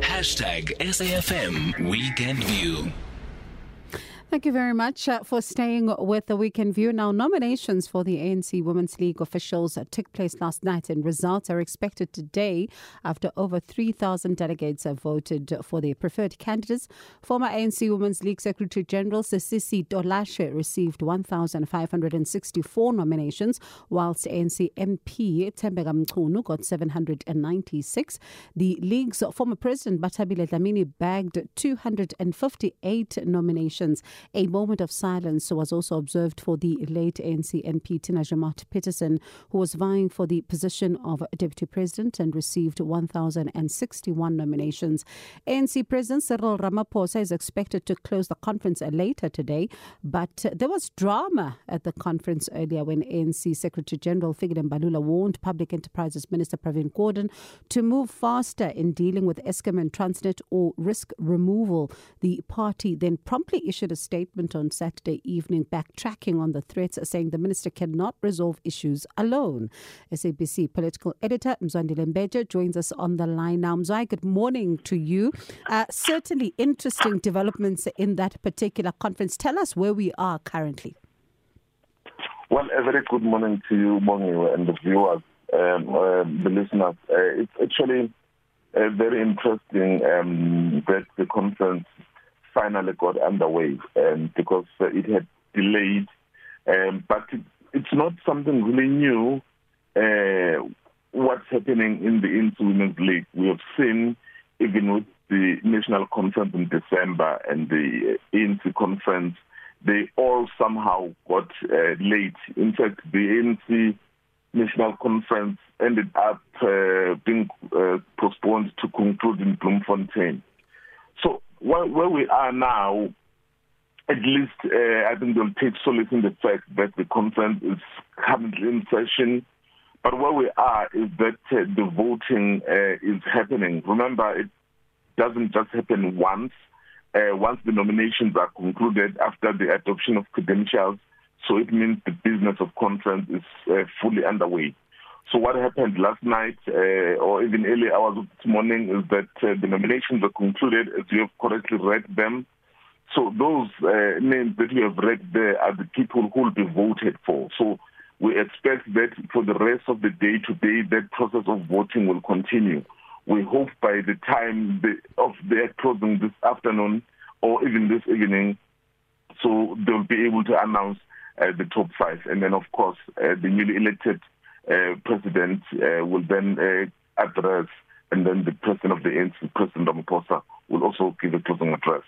Hashtag SAFM Weekend View. Thank you very much uh, for staying with the Weekend View. Now, nominations for the ANC Women's League officials uh, took place last night, and results are expected today after over 3,000 delegates have voted for their preferred candidates. Former ANC Women's League Secretary General Sisisi Tolashe received 1,564 nominations, whilst ANC MP Thembeka Mchunu got 796. The league's former president Bathabile Dlamini bagged 258 nominations. A moment of silence was also observed for the late ANC MP Tina Joemat Pettersson, who was vying for the position of Deputy President and received 1,061 nominations. ANC President Cyril Ramaphosa is expected to close the conference later today, but there was drama at the conference earlier when ANC Secretary General Fikile Mbalula warned Public Enterprises Minister Pravin Gordhan to move faster in dealing with Eskom and Transnet or risk removal. The party then promptly issued a statement on Saturday evening backtracking on the threats, saying the minister cannot resolve issues alone. SABC political editor Mzwandile Mbeje joins us on the line now. Mzwai, good morning to you. Uh, certainly interesting developments in that particular conference. Tell us where we are currently. Well, a very good morning to you, Bongi, and the viewers, um, uh, the listeners. Uh, it's actually uh, very interesting um, that the conference finally got underway um, because uh, it had delayed. Um, but it, it's not something really new. Uh, what's happening in the ANC Women's League, we have seen even with the national conference in December and the ANC conference, they all somehow got uh, late. In fact, the ANC national conference ended up uh, being uh, postponed to conclude in Bloemfontein. So where, where we are now, at least uh, I think they'll take solace in the fact that the conference is currently in session. But where we are is that uh, the voting uh, is happening. Remember, it doesn't just happen once. Uh, once the nominations are concluded after the adoption of credentials, so it means the business of conference is uh, fully underway. So what happened last night uh, or even early hours of this morning is that uh, the nominations were concluded as you have correctly read them. So those uh, names that you have read there are the people who will be voted for. So we expect that for the rest of the day today, that process of voting will continue. We hope by the time the, of their closing this afternoon or even this evening, so they'll be able to announce uh, the top five. And then, of course, uh, the newly elected uh, president uh, will then uh, address, and then the president of the ANC, President Ramaphosa, will also give a closing address.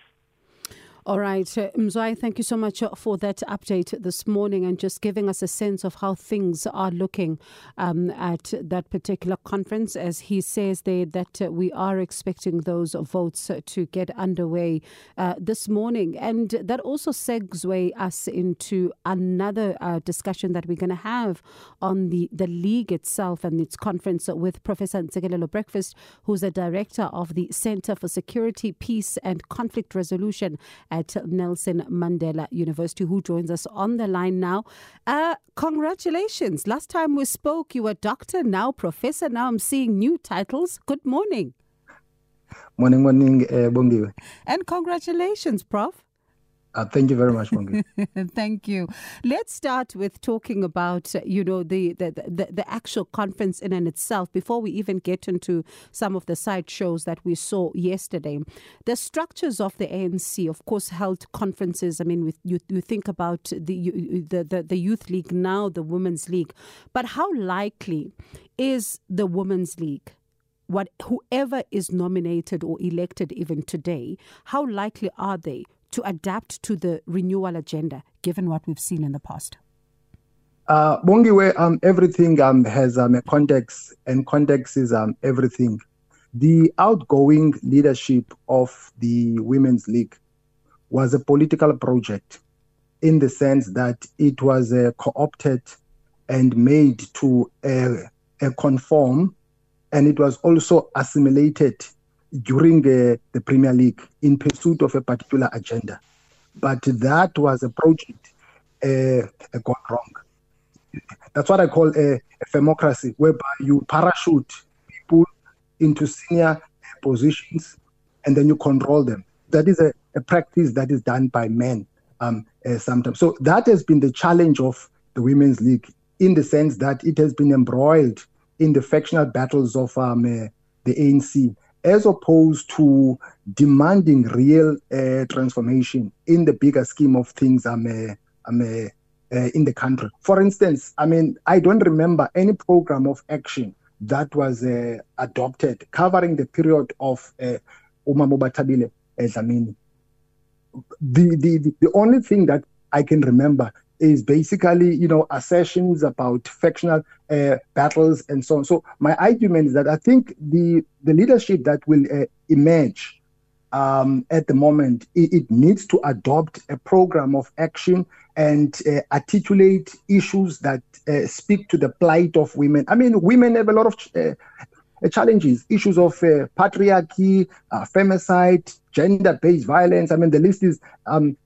All right. Uh, Mzwai, thank you so much uh, for that update this morning and just giving us a sense of how things are looking um, at that particular conference. As he says there, that uh, we are expecting those votes uh, to get underway uh, this morning. And that also segue us into another uh, discussion that we're going to have on the, the league itself and its conference with Professor Ntsikelelo Breakfast, who's the director of the Center for Security, Peace and Conflict Resolution at Nelson Mandela University, who joins us on the line now. Uh, congratulations. Last time we spoke, you were doctor, now professor. Now I'm seeing new titles. Good morning. Morning, morning, uh, Bongi. And congratulations, Prof. Uh, thank you very much, Mongi. thank you. Let's start with talking about, you know, the, the, the, the, actual conference in and itself before we even get into some of the side shows that we saw yesterday. The structures of the ANC, of course, held conferences. I mean, with, you, you think about the, the, the, the Youth League, now the Women's League. But how likely is the Women's League? What, whoever is nominated or elected even today, how likely are they to adapt to the renewal agenda, given what we've seen in the past? Uh, Bongiwe, um, everything um, has um, a context, and context is um, everything. The outgoing leadership of the Women's League was a political project in the sense that it was uh, co opted and made to uh, uh, conform, and it was also assimilated during the, the Premier League in pursuit of a particular agenda. But that was a project uh, gone wrong. That's what I call a, a democracy, whereby you parachute people into senior positions and then you control them. That is a, a practice that is done by men um, uh, sometimes. So that has been the challenge of the Women's League in the sense that it has been embroiled in the factional battles of um, uh, the ANC as opposed to demanding real uh, transformation in the bigger scheme of things um, uh, um, uh, in the country. For instance, I mean, I don't remember any program of action that was uh, adopted covering the period of uh, Uma Mobatabile Dlamini. The, the, the only thing that I can remember is basically, you know, assertions about factional uh, battles and so on. So my argument is that I think the the leadership that will uh, emerge um, at the moment it, it, needs to adopt a program of action and uh, articulate issues that uh, speak to the plight of women. I mean, women have a lot of uh, challenges, issues of uh, patriarchy, femicide, gender-based violence. I mean, the list is um,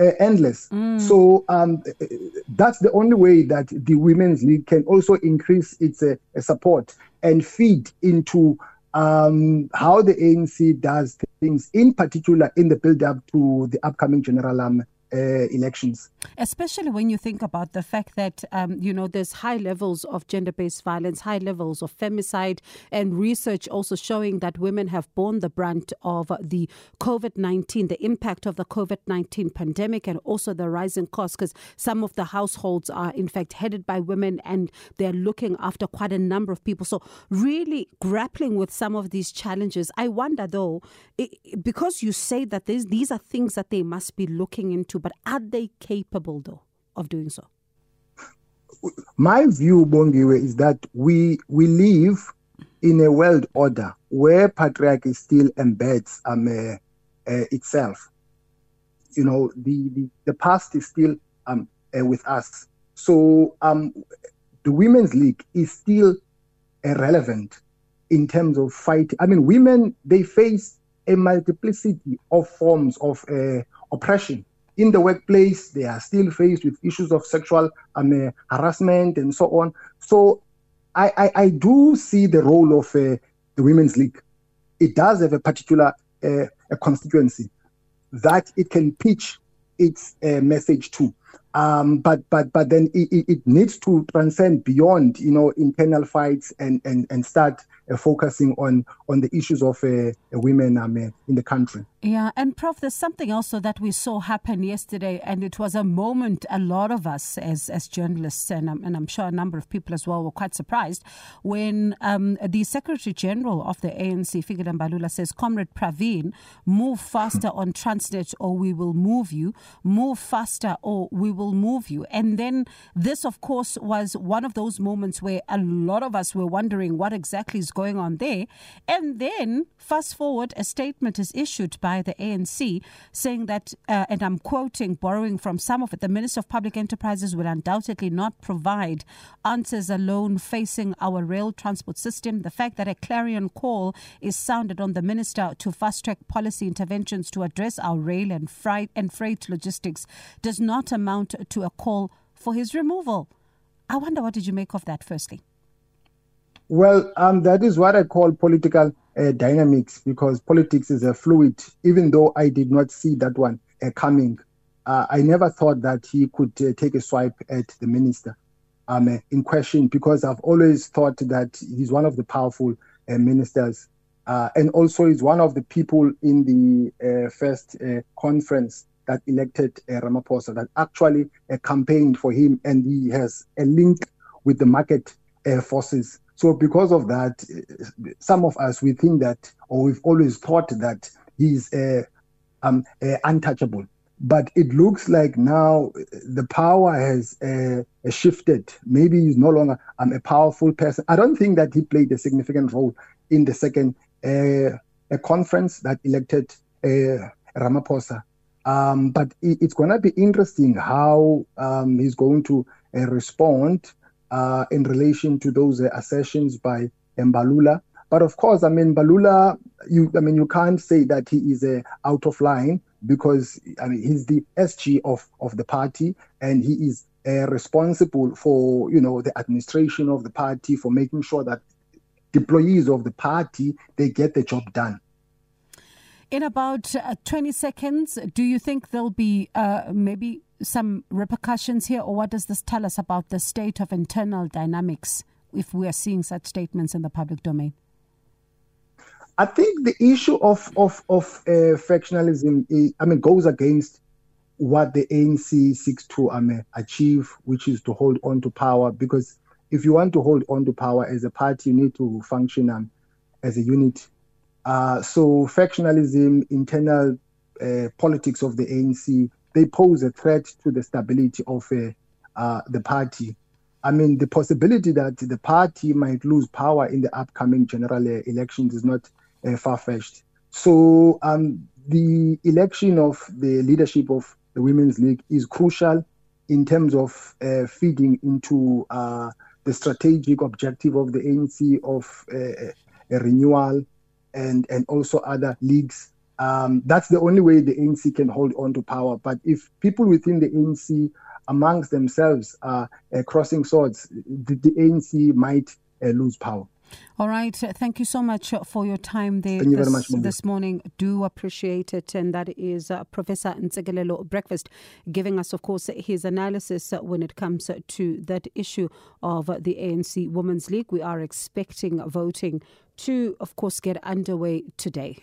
uh, endless. Mm. So um, that's the only way that the Women's League can also increase its uh, support and feed into um, how the ANC does things, in particular in the build up to the upcoming general um, uh, elections. Especially when you think about the fact that, um, you know, there's high levels of gender based violence, high levels of femicide, and research also showing that women have borne the brunt of the COVID 19, the impact of the COVID 19 pandemic, and also the rising costs, because some of the households are, in fact, headed by women and they're looking after quite a number of people. So, really grappling with some of these challenges. I wonder, though, it, because you say that these are things that they must be looking into but are they capable, though, of doing so? My view, Bongiwe, is that we we live in a world order where patriarchy still embeds um, uh, uh, itself. You know, the, the, the past is still um, uh, with us. So um, the Women's League is still relevant in terms of fighting. I mean, women, they face a multiplicity of forms of uh, oppression in the workplace, they are still faced with issues of sexual um, uh, harassment and so on. So I, I, I, do see the role of uh, the Women's League. It does have a particular uh, a constituency that it can pitch its uh, message to. Um, but but but then it, it, needs to transcend beyond you know internal fights and and and start uh, focusing on on the issues of uh, women um, uh, in the country. Yeah, and Prof, there's something also that we saw happen yesterday, and it was a moment a lot of us as as journalists, and, um, and I'm sure a number of people as well, were quite surprised when um, the Secretary General of the ANC, Fikile Mbalula, says, Comrade Pravin, move faster on Transnet or we will move you, move faster or we will move you. And then this, of course, was one of those moments where a lot of us were wondering what exactly is going on there. And then, fast forward, a statement is issued by by the ANC, saying that, uh, and I'm quoting, borrowing from some of it, the Minister of Public Enterprises will undoubtedly not provide answers alone facing our rail transport system. The fact that a clarion call is sounded on the Minister to fast track policy interventions to address our rail and freight, and freight logistics does not amount to a call for his removal. I wonder what did you make of that, firstly? Well, um, that is what I call political uh, dynamics because politics is a fluid. Even though I did not see that one uh, coming, uh, I never thought that he could uh, take a swipe at the minister um, uh, in question because I've always thought that he's one of the powerful uh, ministers. and also, he's one of the people in the first conference that elected Ramaphosa that actually campaigned for him, and he has a link with the market forces so because of that, some of us we think that, or we've always thought that he's uh, um, uh, untouchable. But it looks like now the power has uh, shifted. Maybe he's no longer um, a powerful person. I don't think that he played a significant role in the second uh, a conference that elected uh, Ramaphosa. Um, but it, it's going to be interesting how um, he's going to uh, respond uh, in relation to those uh, assertions by Mbalula. But of course, I mean, Mbalula, you, I mean, you can't say that he is uh, out of line because I mean, he's the SG of, of the party and he is uh, responsible for, you know, the administration of the party, for making sure that deployees of the party, they get the job done. In about uh, 20 seconds, do you think there'll be uh, maybe some repercussions here, or what does this tell us about the state of internal dynamics if we are seeing such statements in the public domain? I think the issue of of of uh, factionalism, I mean, goes against what the ANC seeks to achieve, which is to hold on to power. Because if you want to hold on to power as a party, you need to function um, as a unit. Uh, so factionalism, internal uh, politics of the ANC, they pose a threat to the stability of uh, uh, the party. I mean, the possibility that the party might lose power in the upcoming general uh, elections is not uh, far fetched. So, um, the election of the leadership of the Women's League is crucial in terms of feeding into the strategic objective of the ANC of a renewal and, and also other leagues. Um, that's the only way the ANC can hold on to power. But if people within the ANC amongst themselves are uh, crossing swords, the, the ANC might uh, lose power. All right. Uh, thank you so much uh, for your time there you this, much, this morning. Do appreciate it. And that is uh, Professor Ntsikelelo Breakfast giving us, of course, his analysis uh, when it comes to that issue of the ANC Women's League. We are expecting voting to, of course, get underway today.